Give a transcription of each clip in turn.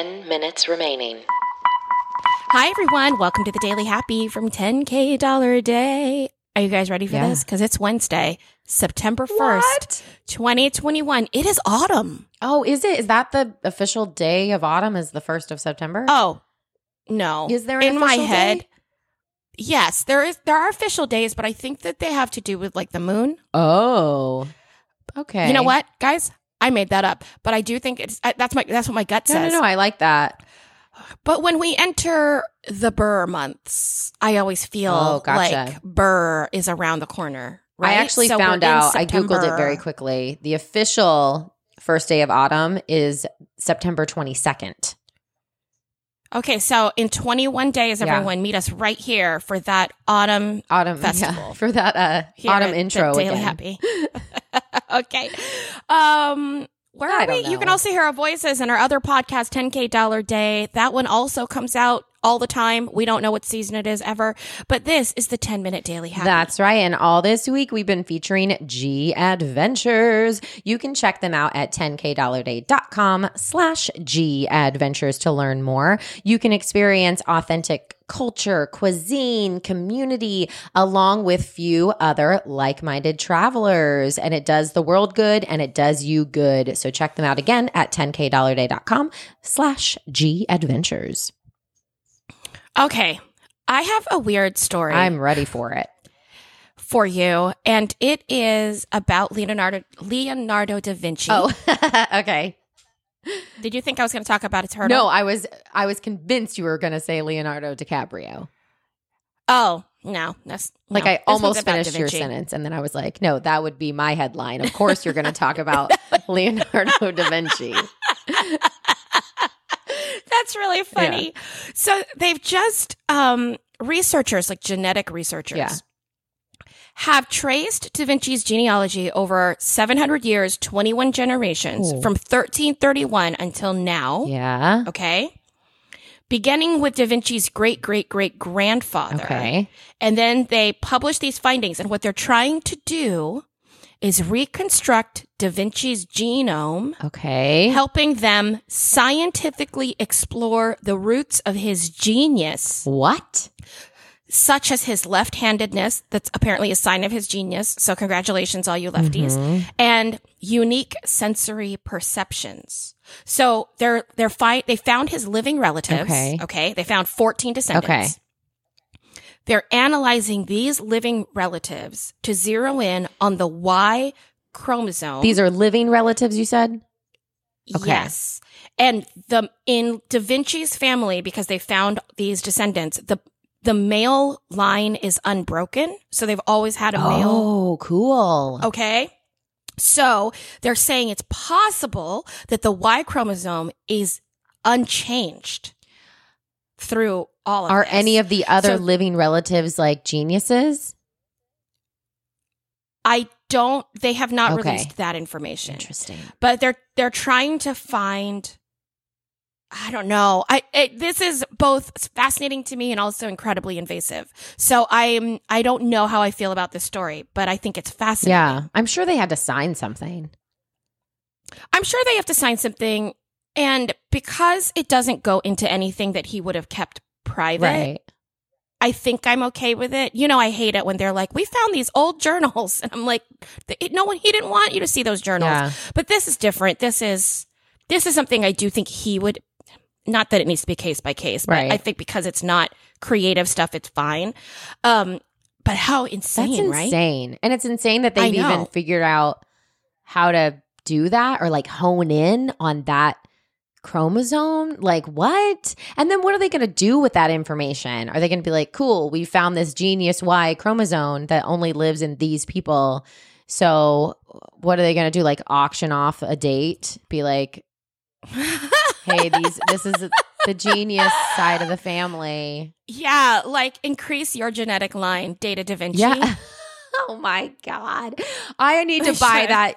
10 minutes remaining. Hi, everyone. Welcome to the Daily Happy from 10K Dollar a Day. Are you guys ready for Yeah. this? Because it's Wednesday, September 1st, 2021. It is autumn. Oh, is it? Is that the official day of autumn? Is the first of September? Oh, no. Is there an in my head? day? Yes, there is. There are official days, but I think that they have to do with like the moon. Oh, okay. You know what, guys? I made that up, but I do think it's I, that's my that's what my gut No, no, says. no. I like that. But when we enter the Burr months, I always feel Oh, gotcha. like Burr is around the corner. Right? I actually So found out. I googled it very quickly. The official first day of autumn is September twenty second. Okay, so in 21 days, Yeah. everyone meet us right here for that autumn Autumn Festival. yeah, for that uh, autumn intro Daily again. Happy. okay. Um where are we? don't You can also hear our voices in our other podcast, 10K Dollar Day. That one also comes out all the time. We don't know what season it is ever, but this is the 10 minute daily happy. That's right. And all this week, we've been featuring G Adventures. You can check them out at 10kdollarday.com slash G Adventures to learn more. You can experience authentic culture, cuisine, community, along with few other like-minded travelers. And it does the world good and it does you good. So check them out again at 10kdollarday.com slash G Adventures. okay. I have a weird story. I'm ready for it. for you, and it is about Leonardo Leonardo da Vinci. Oh, okay. Did you think I was going to talk about a turtle? No, I was I was convinced you were going to say Leonardo DiCaprio. Oh no, that's Like no. I This almost finished your sentence, and then I was like, no, that would be my headline. Of course, you're going to talk about Leonardo da Vinci. That's really funny. So they've just um researchers, like genetic researchers, Yeah. Have traced Da Vinci's genealogy over 700 years, 21 generations, Cool. from 1331 until now. Yeah. Okay. Beginning with Da Vinci's great great great grandfather. Okay. And then they publish these findings. And what they're trying to do is reconstruct Da Vinci's genome, Okay. helping them scientifically explore the roots of his genius, What? Such as his left handedness. That's apparently a sign of his genius. So congratulations, all you lefties. Mhm. And unique sensory perceptions. So they're, they're fi- they found his living relatives. Okay. Okay. They found 14 descendants. Okay. They're analyzing these living relatives to zero in on the Y chromosome. These are living relatives, you said? okay. Yes. And the in Da Vinci's family, because they found these descendants, the the male line is unbroken. So they've always had a male. Oh, cool. Okay. So they're saying it's possible that the Y chromosome is unchanged through all of Are this. any of the other So- living relatives like geniuses? I don't they have not Okay. released that information. Interesting. but they're they're trying to find I don't know. I it, this is both fascinating to me and also incredibly invasive. So I'm I don't know how I feel about this story, but I think it's fascinating. Yeah. I'm sure they had to sign something. I'm sure they have to sign something and because it doesn't go into anything that he would have kept private, Right. I think I'm okay with it. You know, I hate it when they're like, "We found these old journals." And I'm like, "No one he didn't want you to see those journals." Yeah. But this is different. This is this is something I do think he would not that it needs to be case by case, but Right. I think because it's not creative stuff, it's fine. Um, but how insane, That's right? insane. And it's insane that they've even figured out how to do that or like hone in on that chromosome. Like, what? And then what are they going to do with that information? Are they going to be like, cool, we found this genius Y chromosome that only lives in these people. So, what are they going to do? Like, auction off a date? Be like, hey, these, this is the genius side of the family. yeah, like increase your genetic line, Data Da Vinci. Yeah. oh my god. I need to buy that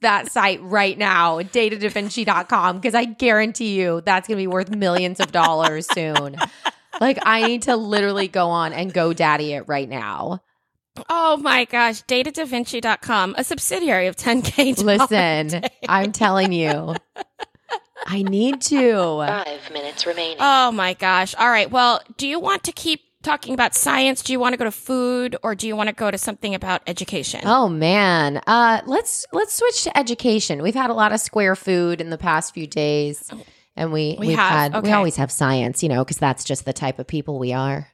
that site right now, datadavinci.com because I guarantee you that's going to be worth millions of dollars soon. Like I need to literally go on and GoDaddy it right now. Oh my gosh, datadavinci.com, a subsidiary of 10K. Listen, I'm telling you. I need to. Five minutes remaining. Oh my gosh. All right. Well, do you want to keep talking about science? Do you want to go to food or do you want to go to something about education? Oh man. Uh let's let's switch to education. We've had a lot of square food in the past few days. And we, We we have have, had we always have science, you know, because that's just the type of people we are.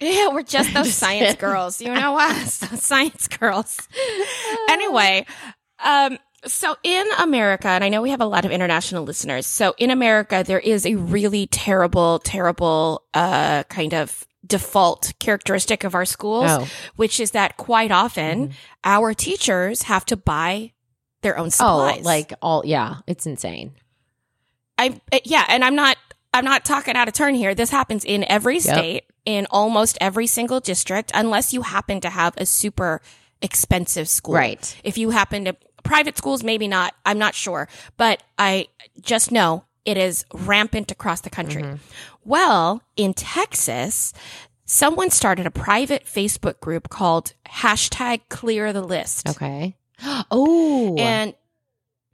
Yeah, we're just those Just science kidding. girls. You know us, science girls. Anyway, um, so in America, and I know we have a lot of international listeners. So in America, there is a really terrible, terrible, uh, kind of default characteristic of our schools, Oh. which is that quite often Mhm. our teachers have to buy their own supplies. Oh, like all yeah, it's insane. I uh, yeah, and I'm not I'm not talking out of turn here. This happens in every state, in almost every single district, unless you happen to have a super expensive school. Right. If you happen to private schools, maybe not. I'm not sure, but I just know it is rampant across the country. Mm-hmm. Well, in Texas, someone started a private Facebook group called hashtag Clear the List. Okay. Oh. And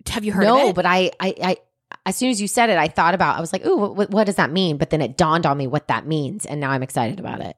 have you heard no, of it? but I, I, I, as soon as you said it, I thought about. I was like, "Ooh, what, what does that mean?" But then it dawned on me what that means, and now I'm excited about it.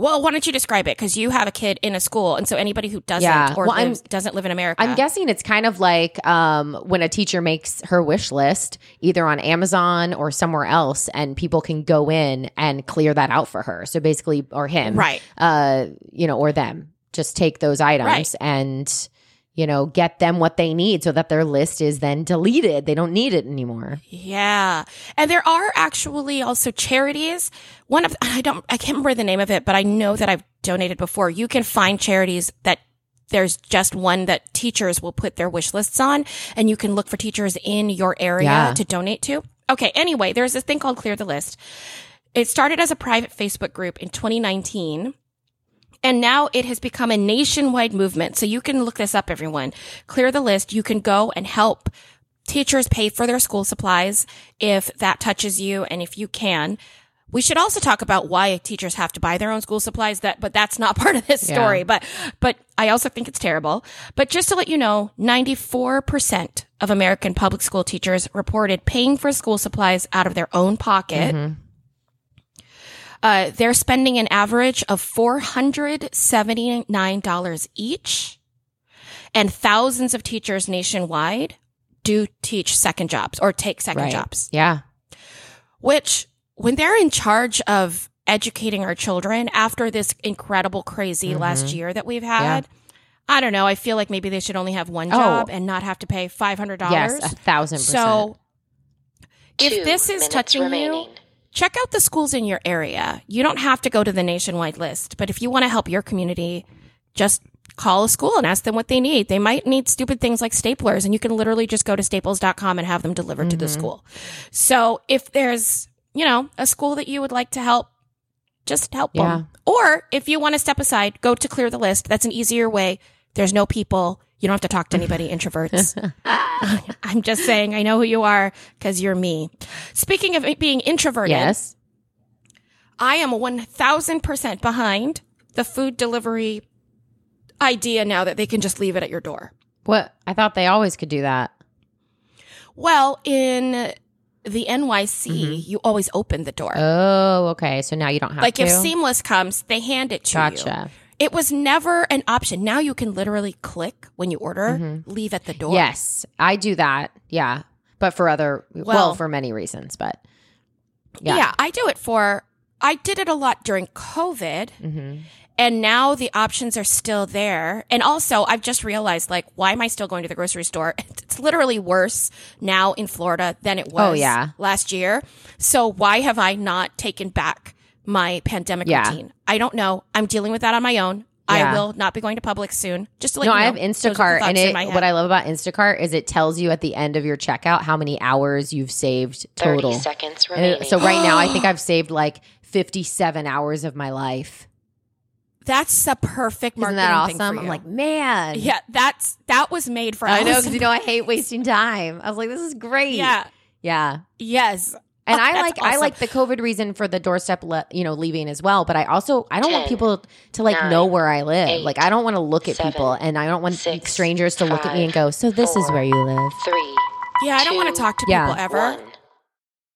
Well, why don't you describe it? Because you have a kid in a school, and so anybody who doesn't Yeah. or Well, lives, doesn't live in America, I'm guessing it's kind of like um, when a teacher makes her wish list, either on Amazon or somewhere else, and people can go in and clear that out for her. So basically, or him, right? Uh, you know, or them, just take those items Right. and you know get them what they need, so that their list is then deleted. They don't need it anymore. Yeah, and there are actually also charities. One of I don't I can't remember the name of it, but I know that I've donated before. You can find charities that there's just one that teachers will put their wish lists on, and you can look for teachers in your area Yeah. to donate to. Okay, anyway, there's this thing called Clear the List. It started as a private Facebook group in 2019. And now it has become a nationwide movement. So you can look this up, everyone. Clear the list. You can go and help teachers pay for their school supplies if that touches you and if you can. We should also talk about why teachers have to buy their own school supplies that, but that's not part of this Yeah. story. But, but I also think it's terrible. But just to let you know, 94% of American public school teachers reported paying for school supplies out of their own pocket. Mm-hmm. Uh, they're spending an average of $479 each. And thousands of teachers nationwide do teach second jobs or take second Right. jobs, Yeah. which when they're in charge of educating our children after this incredible, crazy last year that we've had, I don't know. I feel like maybe they should only have one job and not have to pay $500. Yes, a thousand percent. So if Two this is touching remaining. you, check out the schools in your area. You don't have to go to the nationwide list, but if you want to help your community, just call a school and ask them what they need. They might need stupid things like staplers, and you can literally just go to staples.com and have them delivered to the Mm-hmm. school. So if there's, you know, a school that you would like to help, just help Yeah. them. Or if you want to step aside, go to clear the list. That's an easier way. There's no people. You don't have to talk to anybody, introverts. I'm just saying, I know who you are because you're me. Speaking of being introverted, yes. I am 1000% behind the food delivery idea now that they can just leave it at your door. What I thought they always could do that. Well, in the NYC, you always open the door. Mm-hmm. Oh, okay. So now you don't have to. like to. if Seamless comes, they hand it to you. Gotcha. It was never an option. Now you can literally click when you order, leave at the door. Mm-hmm. Yes, I do that. Yeah, but for other well, Well- for many reasons, but Yeah. Yeah. I do it for, I did it a lot during COVID. hmm And now the options are still there. And also, I've just realized, like, why am I still going to the grocery store? It's literally worse now in Florida than it was Oh, yeah. last year. So why have I not taken back my pandemic Yeah. routine? I don't know. I'm dealing with that on my own. Yeah. I will not be going to public soon. Just to let no, you know. I have Those are the Instacart, and thoughts in it. What I love about Instacart is it tells you at the end of your checkout how many hours you've saved 30 total. seconds And remaining. it- so right now, I think I've saved like fifty-seven hours of my life. That's a perfect Isn't marketing that thing for awesome? you. I'm like, man. yeah, that's that was made for us. I know Allison. because you know I hate wasting time. I was like, this is great. yeah, yeah. yes. And I that's like I like the COVID reason for the doorstep, le- you know, leaving as well. But I also I don't want people to like know where I live. eight, like I don't want to look at seven, people, and I don't want six, strangers to look at me and go, "So this is where you live." Three, Yeah, I don't want to talk to Yeah. people ever. One.